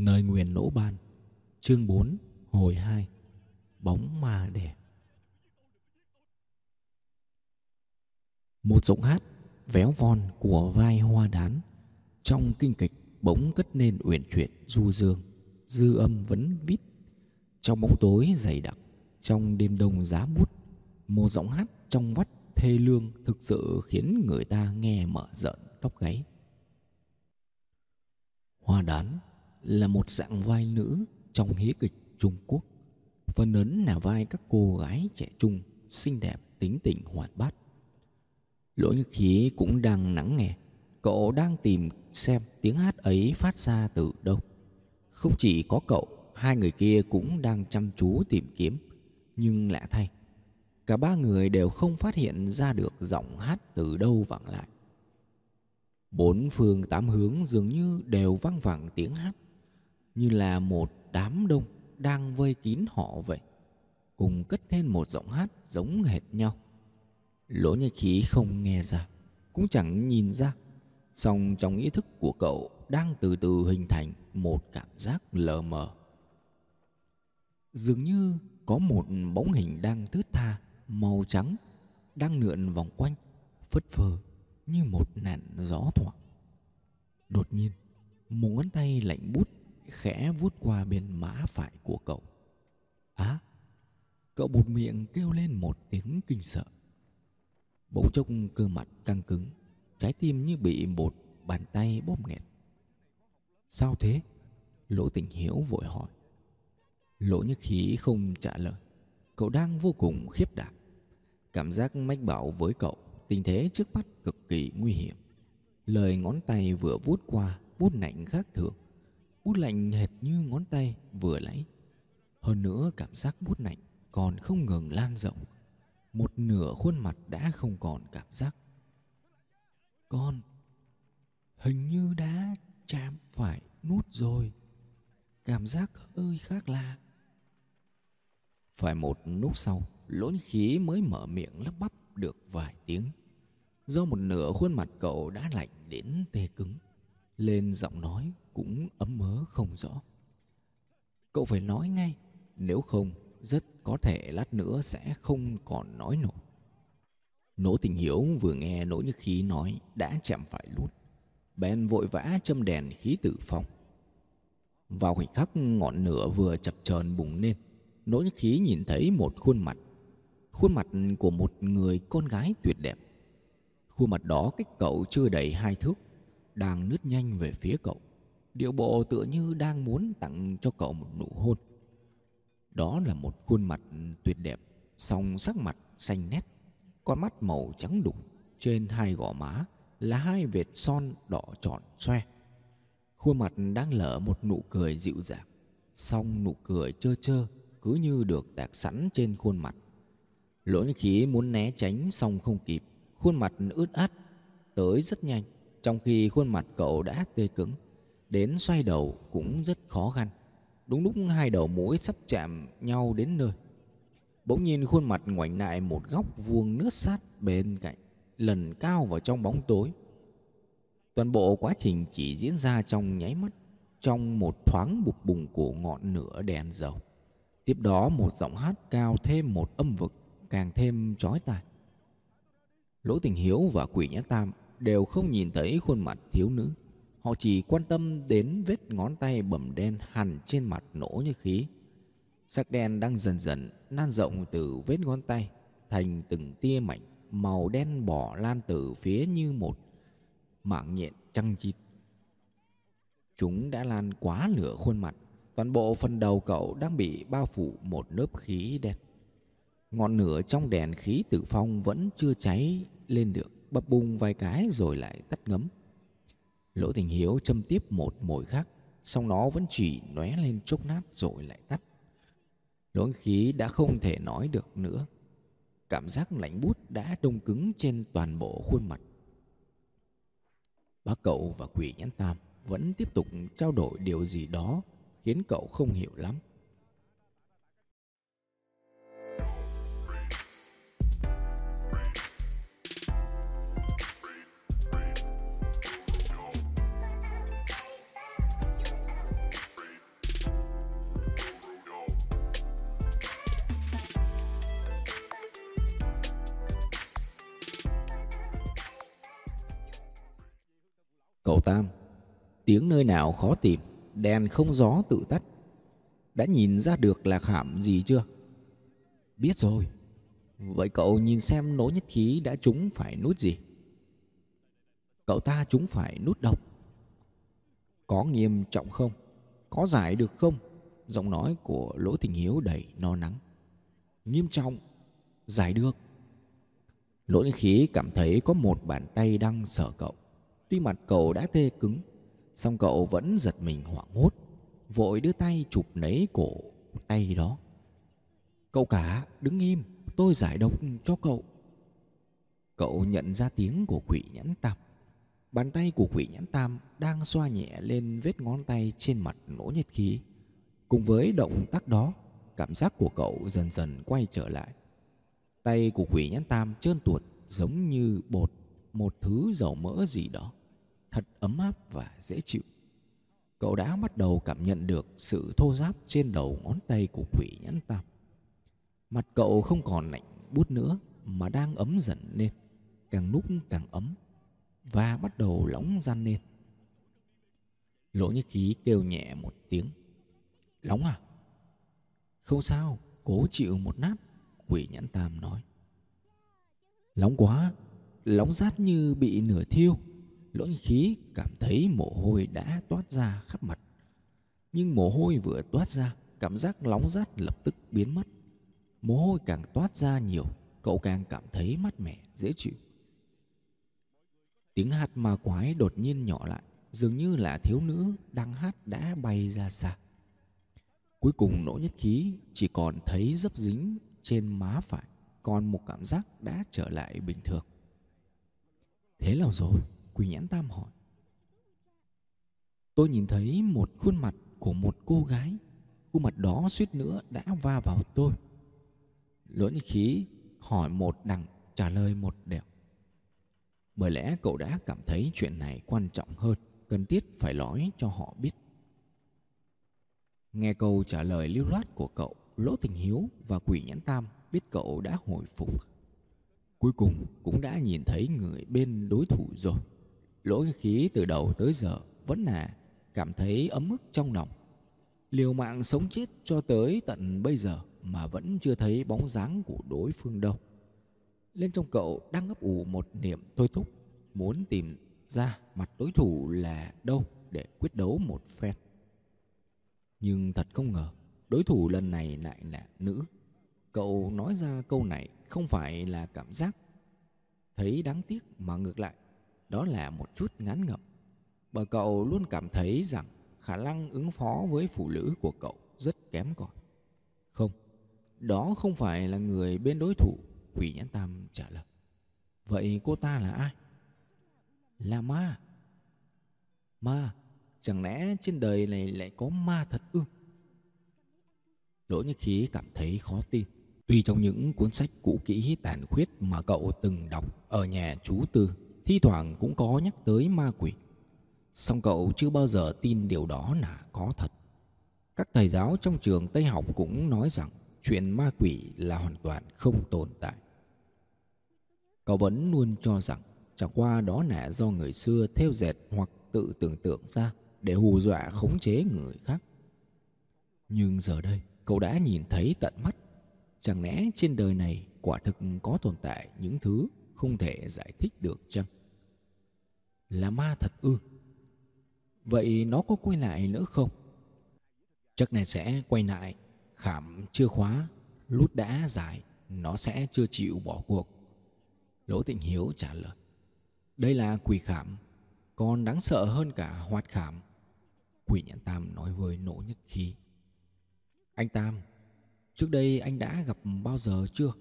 Nơi nguyền nỗ ban. Chương 4 Hồi 2 Bóng ma đẻ. Một giọng hát véo von của vai hoa đán. Trong kinh kịch, bỗng cất nên uyển chuyển du dương. Dư âm vẫn vít. Trong bóng tối dày đặc, Trong đêm đông giá bút, Một giọng hát trong vắt thê lương Thực sự khiến người ta nghe mở rợn tóc gáy. Hoa đán là một dạng vai nữ trong hí kịch Trung Quốc. Phần lớn là vai các cô gái trẻ trung, xinh đẹp, tính tình hoạt bát. Lỗ Như Khí cũng đang nắng nghe. Cậu đang tìm xem tiếng hát ấy phát ra từ đâu. Không chỉ có cậu, hai người kia cũng đang chăm chú tìm kiếm. Nhưng lạ thay, cả ba người đều không phát hiện ra được giọng hát từ đâu vẳng lại. Bốn phương tám hướng dường như đều vang vẳng tiếng hát như là một đám đông đang vây kín họ vậy Cùng cất lên một giọng hát giống hệt nhau Lỗ nhạc khí không nghe ra Cũng chẳng nhìn ra Song trong ý thức của cậu đang từ từ hình thành một cảm giác lờ mờ Dường như có một bóng hình đang thướt tha Màu trắng Đang lượn vòng quanh Phất phơ như một nạn gió thoảng. Đột nhiên, một ngón tay lạnh bút khẽ vuốt qua bên má phải của cậu. Á, cậu bụt miệng kêu lên một tiếng kinh sợ. Bỗng chốc cơ mặt căng cứng, trái tim như bị một bàn tay bóp nghẹt. Sao thế? Lỗ tình hiếu vội hỏi. Lỗ nhất khí không trả lời. Cậu đang vô cùng khiếp đảm. Cảm giác mách bảo với cậu Tình thế trước mắt cực kỳ nguy hiểm Lời ngón tay vừa vuốt qua Bút lạnh khác thường Bút lạnh hệt như ngón tay vừa lấy. Hơn nữa cảm giác bút lạnh Còn không ngừng lan rộng. Một nửa khuôn mặt đã không còn cảm giác. Con, Hình như đã chạm phải nút rồi. Cảm giác hơi khác lạ. Phải một lúc sau, lỗn khí mới mở miệng lắp bắp được vài tiếng. Do một nửa khuôn mặt cậu đã lạnh đến tê cứng, lên giọng nói cũng ấm mớ không rõ. Cậu phải nói ngay, nếu không, rất có thể lát nữa sẽ không còn nói nổi. Nỗ tình hiếu vừa nghe nỗ như khí nói đã chạm phải lút. Bèn vội vã châm đèn khí tử phong. Vào khoảnh khắc ngọn lửa vừa chập chờn bùng lên, nỗ như khí nhìn thấy một khuôn mặt khuôn mặt của một người con gái tuyệt đẹp. Khuôn mặt đó cách cậu chưa đầy hai thước, Đang nứt nhanh về phía cậu. Điệu bộ tựa như đang muốn tặng cho cậu một nụ hôn. Đó là một khuôn mặt tuyệt đẹp, Song sắc mặt xanh nét, Con mắt màu trắng đục, Trên hai gò má là hai vệt son đỏ tròn xoe. Khuôn mặt đang lở một nụ cười dịu dàng, Song nụ cười trơ trơ Cứ như được tạc sẵn trên khuôn mặt. Lỗ khí muốn né tránh xong không kịp, Khuôn mặt ướt át, Tới rất nhanh, Trong khi khuôn mặt cậu đã tê cứng. Đến xoay đầu cũng rất khó khăn. Đúng lúc hai đầu mũi sắp chạm nhau đến nơi, Bỗng nhìn khuôn mặt ngoảnh lại một góc vuông nước sát bên cạnh, Lần cao vào trong bóng tối. Toàn bộ quá trình chỉ diễn ra trong nháy mắt, Trong một thoáng bục bùng của ngọn nửa đèn dầu. Tiếp đó một giọng hát cao thêm một âm vực, Càng thêm chói tai. Lỗ Tình Hiếu và Quỷ Nhã Tam đều không nhìn thấy khuôn mặt thiếu nữ. Họ chỉ quan tâm đến vết ngón tay bầm đen hằn trên mặt nổ như khí. Sắc đen đang dần dần lan rộng từ vết ngón tay thành từng tia mảnh màu đen bỏ lan từ phía như một mạng nhện trăng chít. Chúng đã lan quá nửa khuôn mặt, toàn bộ phần đầu cậu đang bị bao phủ một lớp khí đen. Ngọn lửa trong đèn khí tử phong vẫn chưa cháy lên được Bập bùng vài cái rồi lại tắt ngấm Lỗ tình hiếu châm tiếp một mồi khác Xong nó vẫn chỉ lóe lên chốc nát rồi lại tắt. Lỗ khí đã không thể nói được nữa. Cảm giác lạnh bút đã đông cứng trên toàn bộ khuôn mặt. Bác cậu và quỷ nhãn tam vẫn tiếp tục trao đổi điều gì đó Khiến cậu không hiểu lắm. Cậu Tam, tiếng nơi nào khó tìm, đèn không gió tự tắt. Đã nhìn ra được là khảm gì chưa? Biết rồi. Vậy cậu nhìn xem nỗ nhất khí đã trúng phải nút gì? Cậu ta trúng phải nút độc. Có nghiêm trọng không? Có giải được không? Giọng nói của Lỗ Tình Hiếu đầy no nắng. Nghiêm trọng, giải được. Lỗ Nhất Khí cảm thấy có một bàn tay đang sợ cậu. Tuy mặt cậu đã tê cứng, song cậu vẫn giật mình hoảng hốt, vội đưa tay chụp lấy cổ tay đó. Cậu cả, đứng im, tôi giải độc cho cậu. Cậu nhận ra tiếng của quỷ nhãn tam. Bàn tay của quỷ nhãn tam đang xoa nhẹ lên vết ngón tay trên mặt nỗ nhiệt khí. Cùng với động tác đó, cảm giác của cậu dần dần quay trở lại. Tay của quỷ nhãn tam trơn tuột giống như bột một thứ dầu mỡ gì đó. Thật ấm áp và dễ chịu. Cậu đã bắt đầu cảm nhận được sự thô ráp trên đầu ngón tay của quỷ nhãn tam. Mặt cậu không còn lạnh bút nữa mà đang ấm dần lên, càng lúc càng ấm và bắt đầu lóng gian lên. Lỗ như khí kêu nhẹ một tiếng. Lóng à? Không sao, cố chịu một nát, quỷ nhãn tam nói. Lóng quá, lóng rát như bị nửa thiêu. Lỗ khí cảm thấy mồ hôi đã toát ra khắp mặt. Nhưng mồ hôi vừa toát ra, cảm giác nóng rát lập tức biến mất. Mồ hôi càng toát ra nhiều, cậu càng cảm thấy mát mẻ, dễ chịu. Tiếng hát ma quái đột nhiên nhỏ lại, dường như là thiếu nữ đang hát đã bay ra xa. Cuối cùng nỗ nhất khí chỉ còn thấy dấp dính trên má phải, còn một cảm giác đã trở lại bình thường. Thế là rồi? Quỳ nhãn tam hỏi. Tôi nhìn thấy một khuôn mặt của một cô gái. Khuôn mặt đó suýt nữa đã va vào tôi. Lỗ nhất khí hỏi một đằng trả lời một đẹp. Bởi lẽ cậu đã cảm thấy chuyện này quan trọng hơn, cần thiết phải nói cho họ biết. Nghe câu trả lời lưu loát của cậu, Lỗ Tình Hiếu và Quỷ Nhãn Tam biết cậu đã hồi phục. Cuối cùng cũng đã nhìn thấy người bên đối thủ rồi. Lỗ khí từ đầu tới giờ vẫn là cảm thấy ấm ức trong lòng. Liều mạng sống chết cho tới tận bây giờ mà vẫn chưa thấy bóng dáng của đối phương đâu. Lên trong cậu đang ấp ủ một niềm thôi thúc, muốn tìm ra mặt đối thủ là đâu để quyết đấu một phen. Nhưng thật không ngờ, đối thủ lần này lại là nữ. Cậu nói ra câu này không phải là cảm giác thấy đáng tiếc mà ngược lại, đó là một chút ngán ngẩm. Bởi cậu luôn cảm thấy rằng khả năng ứng phó với phụ nữ của cậu rất kém cỏi. Không, đó không phải là người bên đối thủ, Quỷ Nhãn Tam trả lời. Vậy cô ta là ai? Là ma. Ma, chẳng lẽ trên đời này lại có ma thật ư? Đỗ Nhất Khí cảm thấy khó tin. Tuy trong những cuốn sách cũ kỹ tàn khuyết mà cậu từng đọc ở nhà chú Tư, thi thoảng cũng có nhắc tới ma quỷ. Song cậu chưa bao giờ tin điều đó là có thật. Các thầy giáo trong trường Tây học cũng nói rằng chuyện ma quỷ là hoàn toàn không tồn tại. Cậu vẫn luôn cho rằng chẳng qua đó là do người xưa theo dệt hoặc tự tưởng tượng ra để hù dọa khống chế người khác. Nhưng giờ đây, cậu đã nhìn thấy tận mắt. Chẳng lẽ trên đời này quả thực có tồn tại những thứ không thể giải thích được chăng? Là ma thật ư? Vậy nó có quay lại nữa không? Chắc này sẽ quay lại, khảm chưa khóa, lút đã giải, nó sẽ chưa chịu bỏ cuộc. Lỗ Tịnh Hiếu trả lời. Đây là quỷ khảm, còn đáng sợ hơn cả hoạt khảm. Quỷ nhãn Tam nói với nỗ nhất khí. Anh Tam, trước đây anh đã gặp bao giờ chưa?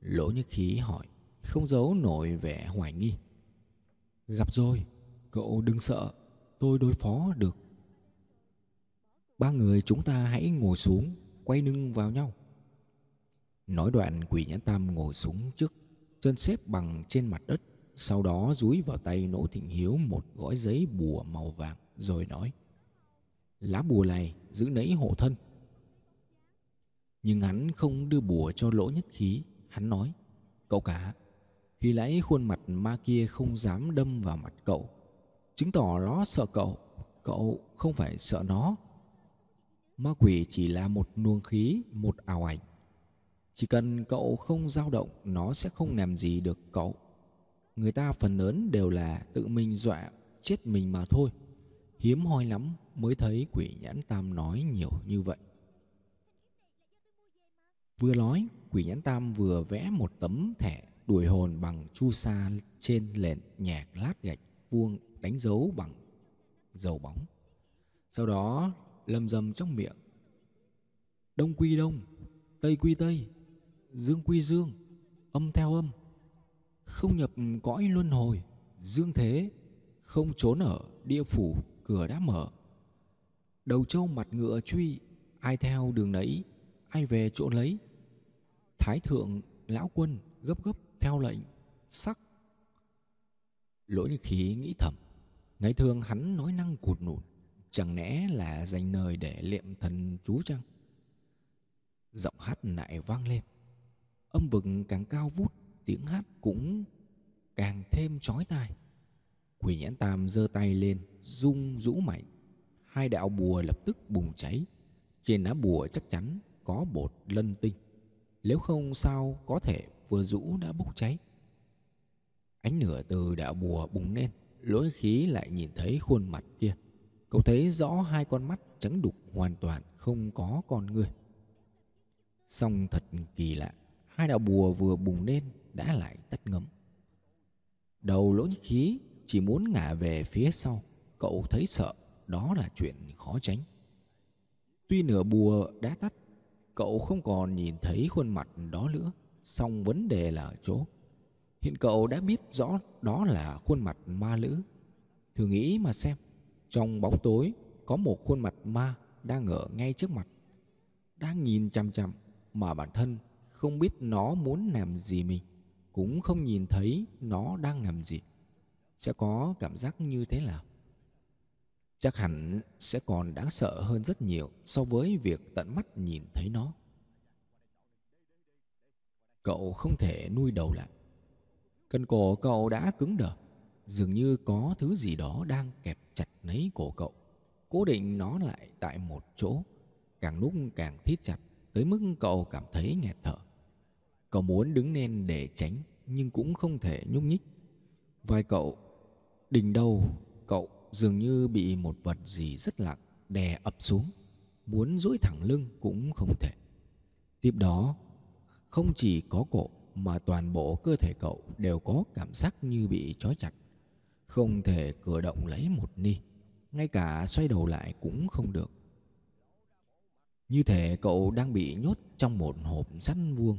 Lỗ nhất khí hỏi, không giấu nổi vẻ hoài nghi. Gặp rồi, cậu đừng sợ, tôi đối phó được. Ba người chúng ta hãy ngồi xuống, quay lưng vào nhau. Nói đoạn quỷ nhãn tam ngồi xuống trước, chân xếp bằng trên mặt đất, sau đó dúi vào tay Nỗ Thịnh Hiếu một gói giấy bùa màu vàng, rồi nói Lá bùa này giữ nấy hộ thân. Nhưng hắn không đưa bùa cho lỗ nhất khí, hắn nói Cậu cả, khi lấy khuôn mặt ma kia không dám đâm vào mặt cậu, chứng tỏ nó sợ cậu cậu không phải sợ nó. Ma quỷ chỉ là một luồng khí, một ảo ảnh. Chỉ cần cậu không dao động, nó sẽ không làm gì được cậu. Người ta phần lớn đều là tự mình dọa, chết mình mà thôi. Hiếm hoi lắm mới thấy quỷ nhãn tam nói nhiều như vậy. Vừa nói, quỷ nhãn tam vừa vẽ một tấm thẻ đuổi hồn bằng chu sa trên nền nhạc lát gạch, vuông đánh dấu bằng dầu bóng. Sau đó lâm dầm trong miệng. Đông quy đông, tây quy tây, dương quy dương, âm theo âm. Không nhập cõi luân hồi, dương thế, không trốn ở địa phủ, cửa đã mở. Đầu trâu mặt ngựa truy, ai theo đường nấy, ai về chỗ lấy. Thái thượng lão quân gấp gấp theo lệnh, sắc. Lỗi khí nghĩ thầm, ngày thường hắn nói năng cụt nụt chẳng lẽ là dành lời để liệm thần chú chăng? Giọng hát lại vang lên, âm vực càng cao vút, tiếng hát cũng càng thêm chói tai. Quỷ nhãn tam giơ tay lên, rung rũ mạnh. Hai đạo bùa lập tức bùng cháy. Trên lá bùa chắc chắn có bột lân tinh. Nếu không sao có thể vừa rũ đã bốc cháy. Ánh lửa từ đạo bùa bùng lên lỗi khí lại nhìn thấy khuôn mặt kia. Cậu thấy rõ hai con mắt trắng đục hoàn toàn không có con người. Song thật kỳ lạ, hai đạo bùa vừa bùng lên đã lại tắt ngấm. Đầu lỗ khí chỉ muốn ngả về phía sau, cậu thấy sợ, đó là chuyện khó tránh. Tuy nửa bùa đã tắt, cậu không còn nhìn thấy khuôn mặt đó nữa song vấn đề là ở chỗ. Hiện cậu đã biết rõ đó là khuôn mặt ma nữ thử nghĩ mà xem, trong bóng tối có một khuôn mặt ma đang ở ngay trước mặt. Đang nhìn chằm chằm mà bản thân không biết nó muốn làm gì mình, cũng không nhìn thấy nó đang làm gì. Sẽ có cảm giác như thế nào? Chắc hẳn sẽ còn đáng sợ hơn rất nhiều so với việc tận mắt nhìn thấy nó cậu không thể nuôi đầu lại. Cần cổ cậu đã cứng đờ, dường như có thứ gì đó đang kẹp chặt lấy cổ cậu. Cố định nó lại tại một chỗ, càng lúc càng thít chặt, tới mức cậu cảm thấy nghẹt thở. Cậu muốn đứng lên để tránh, nhưng cũng không thể nhúc nhích. Vai cậu đỉnh đầu, cậu dường như bị một vật gì rất nặng đè ập xuống. Muốn duỗi thẳng lưng cũng không thể. Tiếp đó không chỉ có cổ mà toàn bộ cơ thể cậu đều có cảm giác như bị trói chặt. Không thể cử động lấy một ni, ngay cả xoay đầu lại cũng không được. Như thể cậu đang bị nhốt trong một hộp sắt vuông.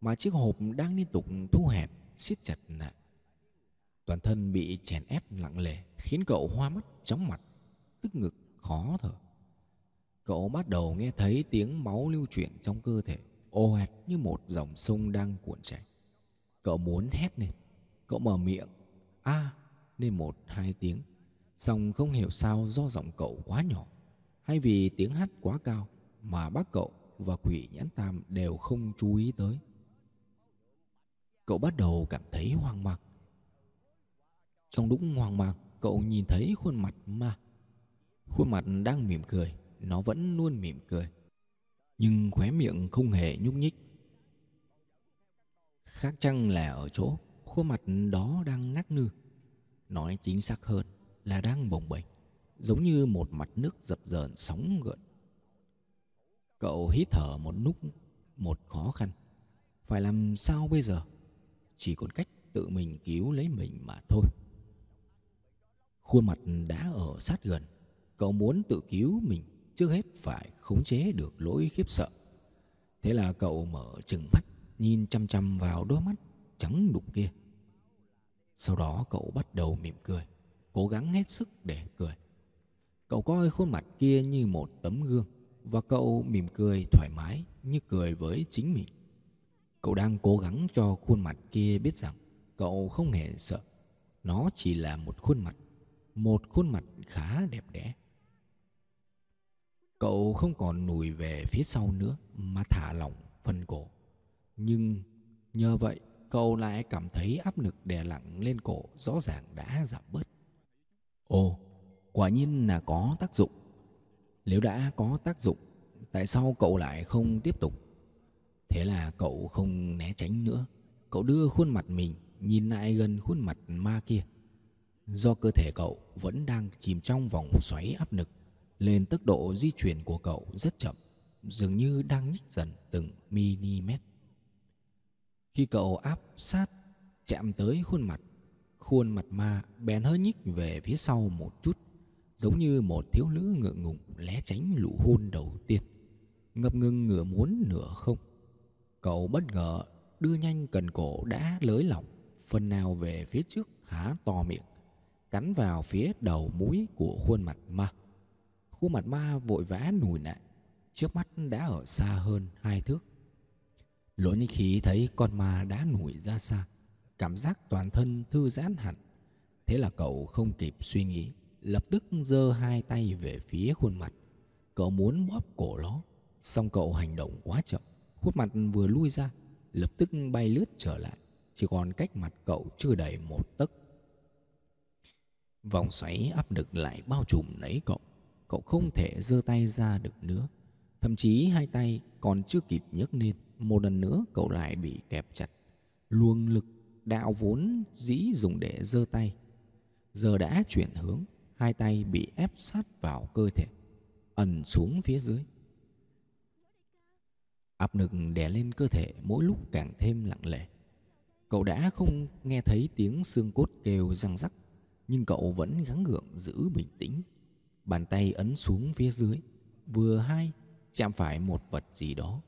Mà chiếc hộp đang liên tục thu hẹp, siết chặt lại toàn thân bị chèn ép nặng lề, khiến cậu hoa mắt, chóng mặt, tức ngực, khó thở. Cậu bắt đầu nghe thấy tiếng máu lưu chuyển trong cơ thể ồ ạt như một dòng sông đang cuộn chảy. Cậu muốn hét lên. Cậu mở miệng. A à, nên một hai tiếng. Xong không hiểu sao do giọng cậu quá nhỏ. Hay vì tiếng hát quá cao mà bác cậu và quỷ nhãn tam đều không chú ý tới. Cậu bắt đầu cảm thấy hoang mang. Trong lúc hoang mang cậu nhìn thấy khuôn mặt ma. Khuôn mặt đang mỉm cười. Nó vẫn luôn mỉm cười nhưng khóe miệng không hề nhúc nhích. Khác chăng là ở chỗ khuôn mặt đó đang nắc nư? Nói chính xác hơn là đang bồng bềnh, giống như một mặt nước dập dờn sóng gợn. Cậu hít thở một lúc, một khó khăn. Phải làm sao bây giờ? Chỉ còn cách tự mình cứu lấy mình mà thôi. Khuôn mặt đã ở sát gần, cậu muốn tự cứu mình trước hết phải khống chế được lỗi khiếp sợ. Thế là cậu mở chừng mắt, nhìn chăm chăm vào đôi mắt trắng đục kia. Sau đó cậu bắt đầu mỉm cười, cố gắng hết sức để cười. Cậu coi khuôn mặt kia như một tấm gương và cậu mỉm cười thoải mái như cười với chính mình. Cậu đang cố gắng cho khuôn mặt kia biết rằng cậu không hề sợ. Nó chỉ là một khuôn mặt, một khuôn mặt khá đẹp đẽ cậu không còn lùi về phía sau nữa mà thả lỏng phần cổ nhưng nhờ vậy cậu lại cảm thấy áp lực đè nặng lên cổ rõ ràng đã giảm bớt Ồ, quả nhiên là có tác dụng. Nếu đã có tác dụng, tại sao cậu lại không tiếp tục? Thế là cậu không né tránh nữa. Cậu đưa khuôn mặt mình nhìn lại gần khuôn mặt ma kia. Do cơ thể cậu vẫn đang chìm trong vòng xoáy áp lực, nên tốc độ di chuyển của cậu rất chậm, dường như đang nhích dần từng mm. Khi cậu áp sát chạm tới khuôn mặt, khuôn mặt ma bèn hơi nhích về phía sau một chút, giống như một thiếu nữ ngượng ngùng lé tránh lũ hôn đầu tiên, ngập ngừng nửa muốn nửa không. Cậu bất ngờ đưa nhanh cần cổ đã lới lỏng, phần nào về phía trước há to miệng, cắn vào phía đầu mũi của khuôn mặt ma. Khuôn mặt ma vội vã nùi lại, trước mắt đã ở xa hơn hai thước. Lỗ như khí thấy con ma đã nổi ra xa, cảm giác toàn thân thư giãn hẳn. Thế là cậu không kịp suy nghĩ, lập tức giơ hai tay về phía khuôn mặt. Cậu muốn bóp cổ nó, song cậu hành động quá chậm. Khuôn mặt vừa lui ra, lập tức bay lướt trở lại, chỉ còn cách mặt cậu chưa đầy một tấc. Vòng xoáy áp lực lại bao trùm lấy cậu, cậu không thể giơ tay ra được nữa. Thậm chí hai tay còn chưa kịp nhấc lên, một lần nữa cậu lại bị kẹp chặt. Luồng lực đạo vốn dĩ dùng để giơ tay, giờ đã chuyển hướng, hai tay bị ép sát vào cơ thể, ẩn xuống phía dưới. Áp lực đè lên cơ thể mỗi lúc càng thêm lặng lẽ. Cậu đã không nghe thấy tiếng xương cốt kêu răng rắc, nhưng cậu vẫn gắng gượng giữ bình tĩnh. Bàn tay ấn xuống phía dưới, vừa hay chạm phải một vật gì đó.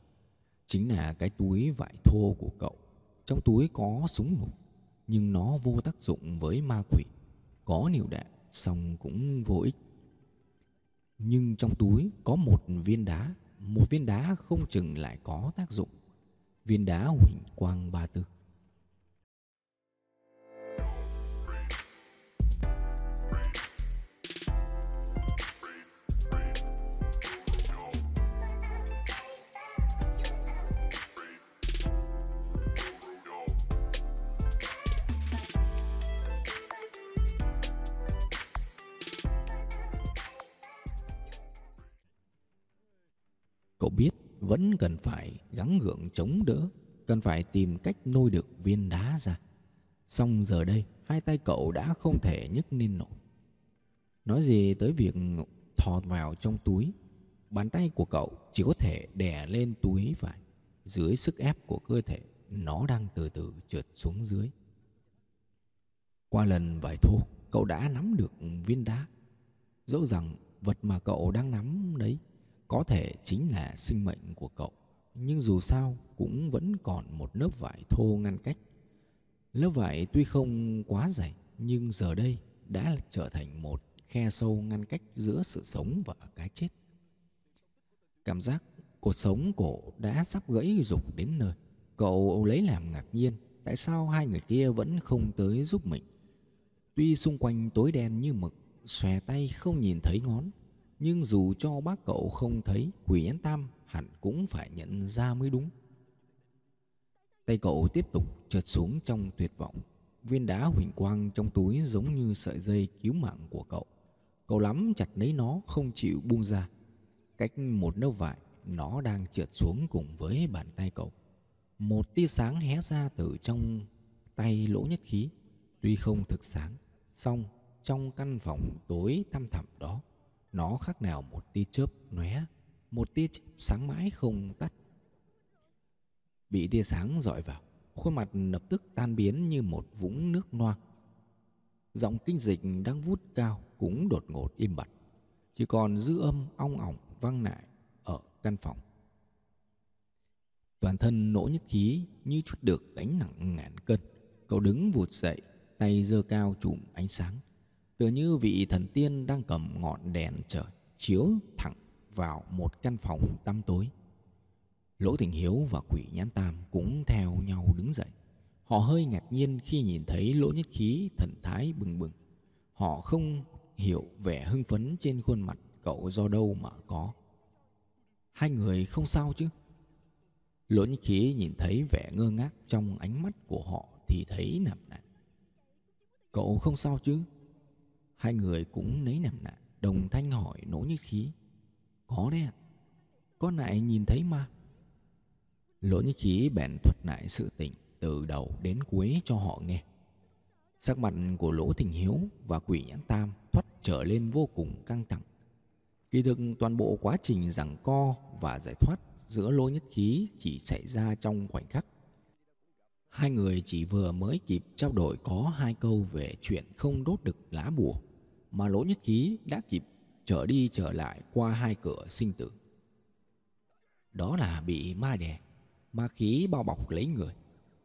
Chính là cái túi vải thô của cậu. Trong túi có súng ngục, nhưng nó vô tác dụng với ma quỷ. Có nhiều đạn, xong cũng vô ích. Nhưng trong túi có một viên đá một viên đá không chừng lại có tác dụng. Viên đá huỳnh quang ba tư. Vẫn cần phải gắng gượng chống đỡ, cần phải tìm cách nôi được viên đá ra. Xong giờ đây, hai tay cậu đã không thể nhấc lên nổi. Nói gì tới việc thò vào trong túi, bàn tay của cậu chỉ có thể đè lên túi phải. Dưới sức ép của cơ thể, nó đang từ từ trượt xuống dưới. Qua lần vải thô, cậu đã nắm được viên đá. Dẫu rằng vật mà cậu đang nắm đấy có thể chính là sinh mệnh của cậu. Nhưng dù sao, cũng vẫn còn một lớp vải thô ngăn cách. Lớp vải tuy không quá dày, nhưng giờ đây đã trở thành một khe sâu ngăn cách giữa sự sống và cái chết. Cảm giác cuộc sống cổ đã sắp gãy rục đến nơi. Cậu lấy làm ngạc nhiên, tại sao hai người kia vẫn không tới giúp mình? Tuy xung quanh tối đen như mực, xòe tay không nhìn thấy ngón nhưng dù cho bác cậu không thấy, Quỷ Yến Tam hẳn cũng phải nhận ra mới đúng. Tay cậu tiếp tục trượt xuống trong tuyệt vọng. Viên đá huỳnh quang trong túi giống như sợi dây cứu mạng của cậu. Cậu lắm chặt lấy nó, không chịu buông ra. Cách một nâu vải, Nó đang trượt xuống cùng với bàn tay cậu. Một tia sáng hé ra từ trong tay lỗ nhất khí. Tuy không thực sáng, song trong căn phòng tối tăm thẳm đó nó khác nào một tia chớp lóe, một tia chớp sáng mãi không tắt. Bị tia sáng dọi vào, khuôn mặt lập tức tan biến như một vũng nước loang. Giọng kinh dịch đang vút cao cũng đột ngột im bặt, chỉ còn dư âm ong ỏng vang lại ở căn phòng. Toàn thân nỗ nhất khí như chút được gánh nặng ngàn cân. Cậu đứng vụt dậy, tay giơ cao chùm ánh sáng tựa như vị thần tiên đang cầm ngọn đèn trời chiếu thẳng vào một căn phòng tăm tối. Lỗ Thịnh Hiếu và Quỷ Nhãn Tam cũng theo nhau đứng dậy. Họ hơi ngạc nhiên khi nhìn thấy Lỗ Nhất Khí thần thái bừng bừng. Họ không hiểu vẻ hưng phấn trên khuôn mặt cậu do đâu mà có. Hai người không sao chứ? Lỗ Nhất Khí nhìn thấy vẻ ngơ ngác trong ánh mắt của họ thì thấy nằm nặng. Cậu không sao chứ? Hai người cũng nấy nằm nạ Đồng thanh hỏi nỗ như khí Có đấy ạ Con lại nhìn thấy ma Lỗ như khí bèn thuật lại sự tình Từ đầu đến cuối cho họ nghe Sắc mặt của Lỗ Thình Hiếu và quỷ nhãn tam thoát trở lên vô cùng căng thẳng. Kỳ thực toàn bộ quá trình giằng co và giải thoát giữa Lỗ Nhất Khí chỉ xảy ra trong khoảnh khắc. Hai người chỉ vừa mới kịp trao đổi có hai câu về chuyện không đốt được lá bùa mà Lỗ Nhất Khí đã kịp trở đi trở lại qua hai cửa sinh tử. Đó là bị ma đè, ma khí bao bọc lấy người,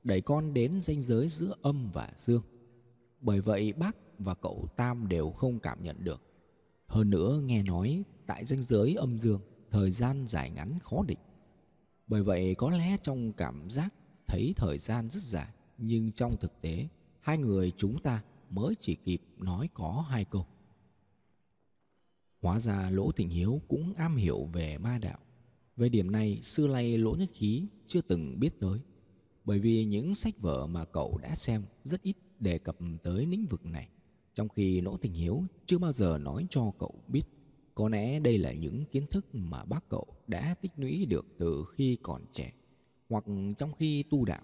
đẩy con đến ranh giới giữa âm và dương bởi vậy bác và cậu Tam đều không cảm nhận được. Hơn nữa nghe nói tại ranh giới âm dương, thời gian dài ngắn khó định. Bởi vậy có lẽ trong cảm giác thấy thời gian rất dài, nhưng trong thực tế hai người chúng ta mới chỉ kịp nói có hai câu. Hóa ra Lỗ Thịnh Hiếu cũng am hiểu về ma đạo. Về điểm này, xưa nay Lỗ Nhất Khí chưa từng biết tới. Bởi vì những sách vở mà cậu đã xem rất ít đề cập tới lĩnh vực này, trong khi Lỗ Tình Hiếu chưa bao giờ nói cho cậu biết. Có lẽ đây là những kiến thức mà bác cậu đã tích lũy được từ khi còn trẻ, hoặc trong khi tu đạo.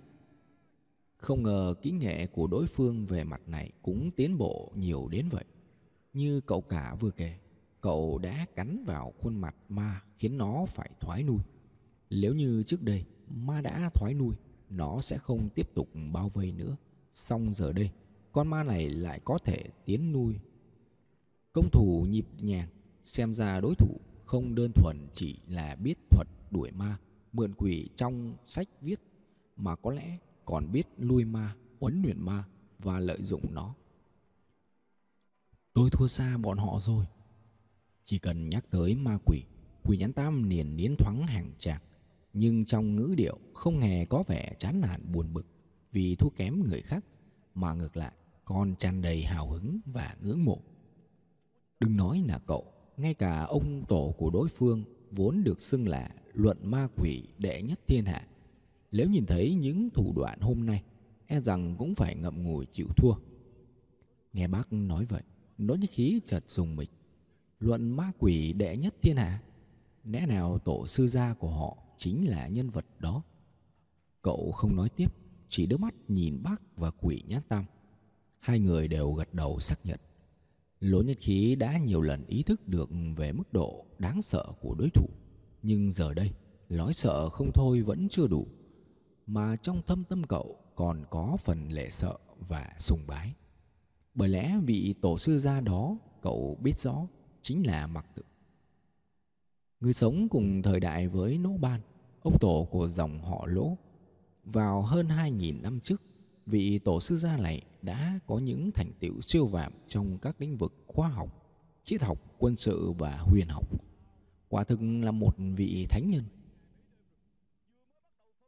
Không ngờ kỹ nghệ của đối phương về mặt này cũng tiến bộ nhiều đến vậy. Như cậu cả vừa kể, cậu đã cắn vào khuôn mặt ma khiến nó phải thoái nuôi. Nếu như trước đây ma đã thoái nuôi, nó sẽ không tiếp tục bao vây nữa. Xong giờ đây, con ma này lại có thể tiến nuôi. Công thủ nhịp nhàng, xem ra đối thủ không đơn thuần chỉ là biết thuật đuổi ma, mượn quỷ trong sách viết, mà có lẽ còn biết lui ma, huấn luyện ma và lợi dụng nó. Tôi thua xa bọn họ rồi. Chỉ cần nhắc tới ma quỷ, quỷ nhãn tam liền liến thoáng hàng tràng, nhưng trong ngữ điệu không hề có vẻ chán nản buồn bực vì thua kém người khác mà ngược lại còn tràn đầy hào hứng và ngưỡng mộ. Đừng nói là cậu, ngay cả ông tổ của đối phương vốn được xưng là luận ma quỷ đệ nhất thiên hạ. Nếu nhìn thấy những thủ đoạn hôm nay, e rằng cũng phải ngậm ngùi chịu thua. Nghe bác nói vậy, nỗi nhất khí chợt dùng mình. Luận ma quỷ đệ nhất thiên hạ, lẽ nào tổ sư gia của họ chính là nhân vật đó? Cậu không nói tiếp chỉ đưa mắt nhìn bác và quỷ nhát tam. Hai người đều gật đầu xác nhận. Lỗ Nhất Khí đã nhiều lần ý thức được về mức độ đáng sợ của đối thủ. Nhưng giờ đây, nói sợ không thôi vẫn chưa đủ. Mà trong thâm tâm cậu còn có phần lệ sợ và sùng bái. Bởi lẽ vị tổ sư gia đó cậu biết rõ chính là mặc Tử. Người sống cùng thời đại với Nỗ Ban, ông tổ của dòng họ Lỗ vào hơn 2.000 năm trước, vị tổ sư gia này đã có những thành tựu siêu vạm trong các lĩnh vực khoa học, triết học, quân sự và huyền học. Quả thực là một vị thánh nhân.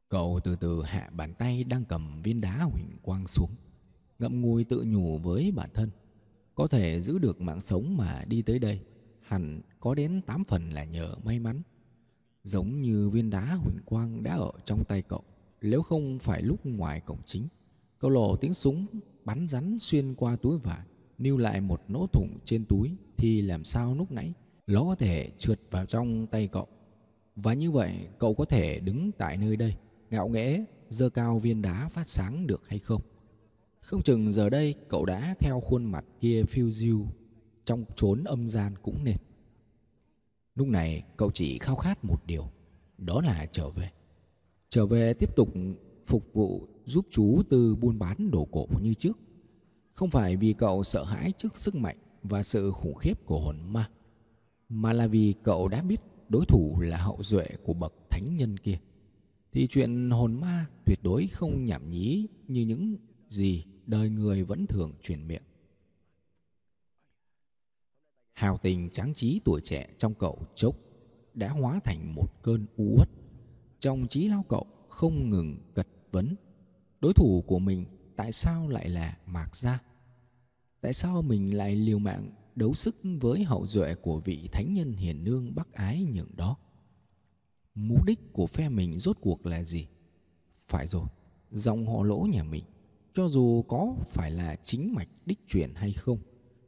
Cậu từ từ hạ bàn tay đang cầm viên đá huỳnh quang xuống, ngậm ngùi tự nhủ với bản thân. Có thể giữ được mạng sống mà đi tới đây, hẳn có đến tám phần là nhờ may mắn. Giống như viên đá huỳnh quang đã ở trong tay cậu nếu không phải lúc ngoài cổng chính Câu lộ tiếng súng bắn rắn xuyên qua túi vải Níu lại một nỗ thủng trên túi Thì làm sao lúc nãy nó có thể trượt vào trong tay cậu. Và như vậy cậu có thể đứng tại nơi đây Ngạo nghễ dơ cao viên đá phát sáng được hay không? Không chừng giờ đây cậu đã theo khuôn mặt kia phiêu diêu Trong chốn âm gian cũng nên. Lúc này cậu chỉ khao khát một điều Đó là trở về. Trở về tiếp tục phục vụ giúp chú từ buôn bán đồ cổ như trước. Không phải vì cậu sợ hãi trước sức mạnh và sự khủng khiếp của hồn ma, mà là vì cậu đã biết đối thủ là hậu duệ của bậc thánh nhân kia. Thì chuyện hồn ma tuyệt đối không nhảm nhí như những gì đời người vẫn thường truyền miệng. Hào tình tráng trí tuổi trẻ trong cậu chốc đã hóa thành một cơn u uất trong trí lao cậu không ngừng cật vấn, đối thủ của mình tại sao lại là Mạc Gia? Tại sao mình lại liều mạng đấu sức với hậu duệ của vị thánh nhân hiền nương bắc ái nhường đó? Mục đích của phe mình rốt cuộc là gì? Phải rồi, dòng họ lỗ nhà mình, cho dù có phải là chính mạch đích truyền hay không,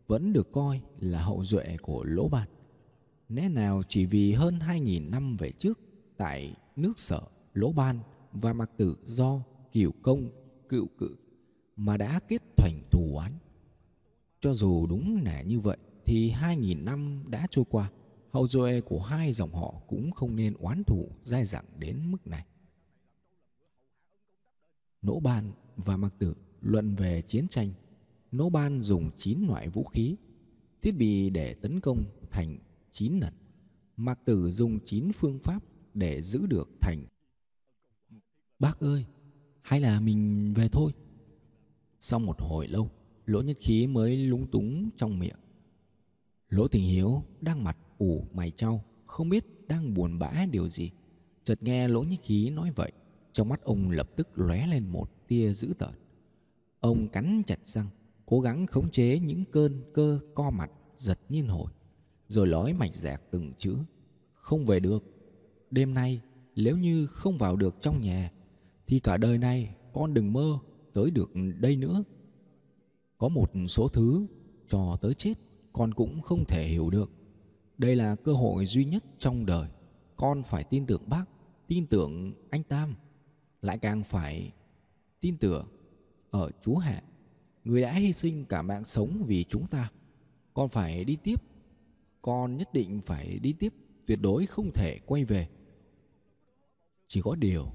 vẫn được coi là hậu duệ của Lỗ Ban. Lẽ nào chỉ vì hơn 2.000 năm về trước tại nước sở Lỗ Ban và Mặc Tử do Cửu Công cựu cự mà đã kết thành thù oán. Cho dù đúng là như vậy thì 2.000 năm đã trôi qua, hậu duệ của hai dòng họ cũng không nên oán thù dai dẳng đến mức này. Nỗ Ban và Mặc Tử luận về chiến tranh. Nỗ Ban dùng 9 loại vũ khí, thiết bị để tấn công thành 9 lần. Mặc Tử dùng 9 phương pháp để giữ được thành. Bác ơi, hay là mình về thôi? Sau một hồi lâu, Lỗ Nhất Khí mới lúng túng trong miệng. Lỗ Tình Hiếu đang mặt ủ mày trao, không biết đang buồn bã điều gì. Chợt nghe Lỗ Nhất Khí nói vậy, trong mắt ông lập tức lóe lên một tia dữ tợn. Ông cắn chặt răng, cố gắng khống chế những cơn cơ co mặt giật nhiên hồi, rồi lói mạch dẹt từng chữ. Không về được. Đêm nay, nếu như không vào được trong nhà, thì cả đời này con đừng mơ tới được đây nữa. Có một số thứ cho tới chết con cũng không thể hiểu được. Đây là cơ hội duy nhất trong đời. Con phải tin tưởng bác, tin tưởng anh Tam. Lại càng phải tin tưởng ở Chúa Hạ, người đã hy sinh cả mạng sống vì chúng ta. Con phải đi tiếp. Con nhất định phải đi tiếp, tuyệt đối không thể quay về. Chỉ có điều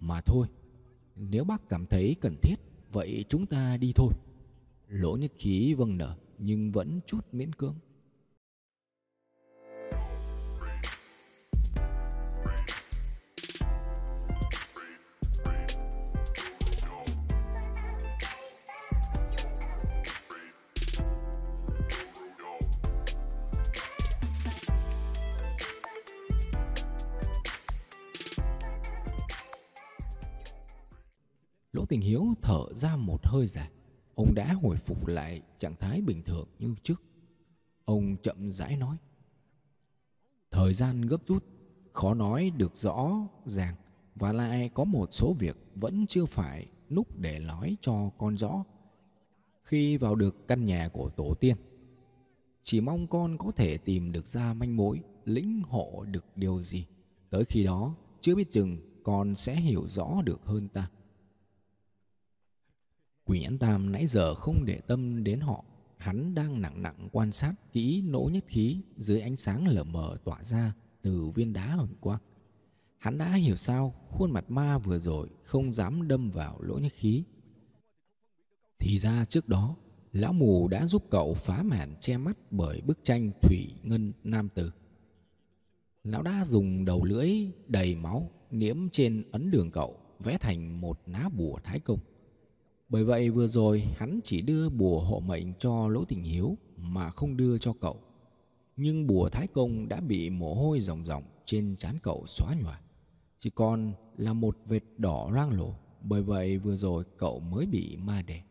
mà thôi. Nếu bác cảm thấy cần thiết, vậy chúng ta đi thôi. Lỗ nhất khí vâng nở, nhưng vẫn chút miễn cưỡng. Lỗ Tình Hiếu thở ra một hơi dài. Ông đã hồi phục lại trạng thái bình thường như trước. Ông chậm rãi nói. Thời gian gấp rút, khó nói được rõ ràng và lại có một số việc vẫn chưa phải lúc để nói cho con rõ. Khi vào được căn nhà của tổ tiên, chỉ mong con có thể tìm được ra manh mối, lĩnh hộ được điều gì. Tới khi đó, chưa biết chừng con sẽ hiểu rõ được hơn ta. Quỷ nhãn tam nãy giờ không để tâm đến họ. Hắn đang nặng nặng quan sát kỹ nỗ nhất khí dưới ánh sáng lờ mờ tỏa ra từ viên đá hồng quang. Hắn đã hiểu sao khuôn mặt ma vừa rồi không dám đâm vào lỗ nhất khí. Thì ra trước đó, lão mù đã giúp cậu phá màn che mắt bởi bức tranh Thủy Ngân Nam Tử. Lão đã dùng đầu lưỡi đầy máu niễm trên ấn đường cậu vẽ thành một ná bùa thái công. Bởi vậy vừa rồi hắn chỉ đưa bùa hộ mệnh cho Lỗ Tình Hiếu mà không đưa cho cậu. Nhưng bùa Thái Công đã bị mồ hôi ròng ròng trên trán cậu xóa nhòa. Chỉ còn là một vệt đỏ loang lổ, bởi vậy vừa rồi cậu mới bị ma đè.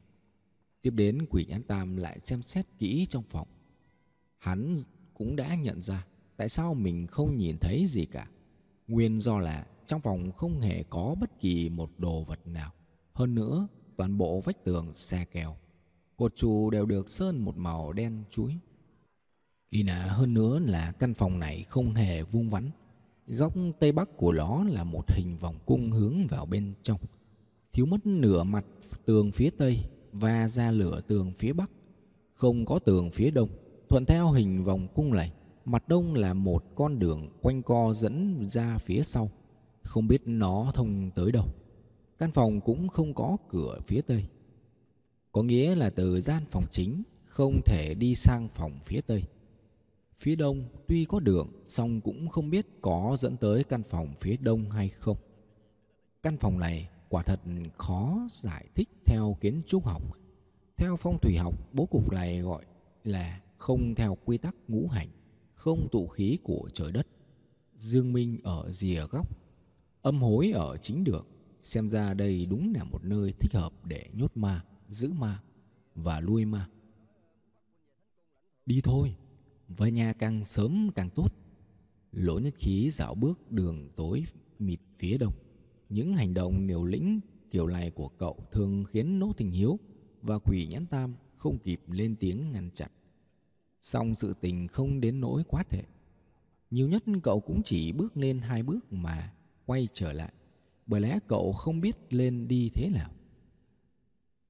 Tiếp đến quỷ nhãn tam lại xem xét kỹ trong phòng. Hắn cũng đã nhận ra tại sao mình không nhìn thấy gì cả. Nguyên do là trong phòng không hề có bất kỳ một đồ vật nào. Hơn nữa, toàn bộ vách tường xe kèo. Cột trụ đều được sơn một màu đen chuối. Kỳ lạ hơn nữa là căn phòng này không hề vuông vắn. Góc tây bắc của nó là một hình vòng cung hướng vào bên trong. Thiếu mất nửa mặt tường phía tây và ra lửa tường phía bắc. Không có tường phía đông. Thuận theo hình vòng cung này, mặt đông là một con đường quanh co dẫn ra phía sau. Không biết nó thông tới đâu. Căn phòng cũng không có cửa phía tây. Có nghĩa là từ gian phòng chính không thể đi sang phòng phía tây. Phía đông tuy có đường song cũng không biết có dẫn tới căn phòng phía đông hay không. Căn phòng này quả thật khó giải thích theo kiến trúc học. Theo phong thủy học, bố cục này gọi là không theo quy tắc ngũ hành, không tụ khí của trời đất. Dương minh ở rìa góc, âm hối ở chính đường, Xem ra đây đúng là một nơi thích hợp để nhốt ma, giữ ma và lui ma. Đi thôi, về nhà càng sớm càng tốt. Lỗ nhất khí dạo bước đường tối mịt phía đông. Những hành động liều lĩnh kiểu này của cậu thường khiến nỗ Tình Hiếu và quỷ nhãn tam không kịp lên tiếng ngăn chặn. Song sự tình không đến nỗi quá tệ. Nhiều nhất cậu cũng chỉ bước lên hai bước mà quay trở lại. Bởi lẽ cậu không biết lên đi thế nào.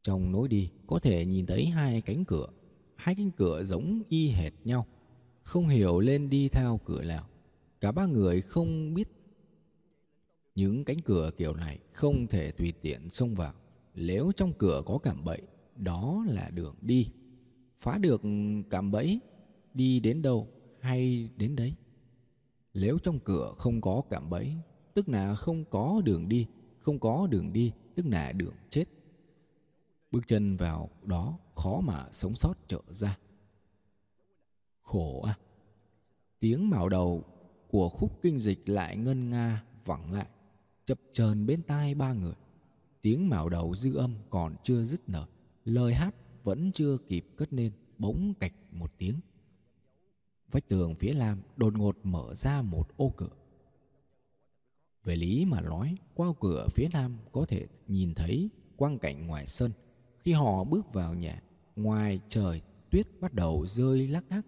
Trong lối đi có thể nhìn thấy hai cánh cửa. Hai cánh cửa giống y hệt nhau. Không hiểu lên đi theo cửa nào. Cả ba người không biết những cánh cửa kiểu này không thể tùy tiện xông vào. Nếu trong cửa có cảm bẫy, đó là đường đi. Phá được cảm bẫy, đi đến đâu hay đến đấy. Nếu trong cửa không có cảm bẫy, tức là không có đường đi, không có đường đi, tức là đường chết. Bước chân vào đó khó mà sống sót trở ra. Khổ à! Tiếng mào đầu của khúc kinh dịch lại ngân nga vẳng lại, chập chờn bên tai ba người. Tiếng mào đầu dư âm còn chưa dứt nở, lời hát vẫn chưa kịp cất lên, bỗng cạch một tiếng. Vách tường phía lam đột ngột mở ra một ô cửa. Về lý mà nói, qua cửa phía nam có thể nhìn thấy quang cảnh ngoài sân. Khi họ bước vào nhà, ngoài trời tuyết bắt đầu rơi lác đác.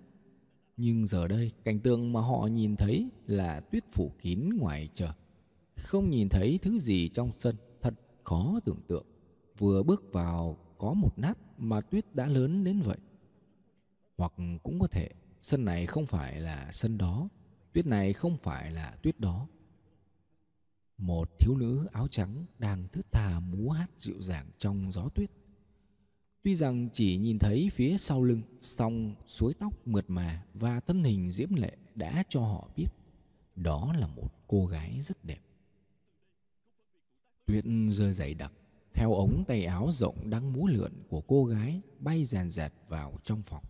Nhưng giờ đây, cảnh tượng mà họ nhìn thấy là tuyết phủ kín ngoài trời. Không nhìn thấy thứ gì trong sân, thật khó tưởng tượng. Vừa bước vào có một nát mà tuyết đã lớn đến vậy. Hoặc cũng có thể sân này không phải là sân đó, tuyết này không phải là tuyết đó. Một thiếu nữ áo trắng đang thướt tha múa hát dịu dàng trong gió tuyết. Tuy rằng chỉ nhìn thấy phía sau lưng, song suối tóc mượt mà và thân hình diễm lệ đã cho họ biết đó là một cô gái rất đẹp. Tuyết rơi dày đặc, theo ống tay áo rộng đang múa lượn của cô gái bay dàn dạt vào trong phòng.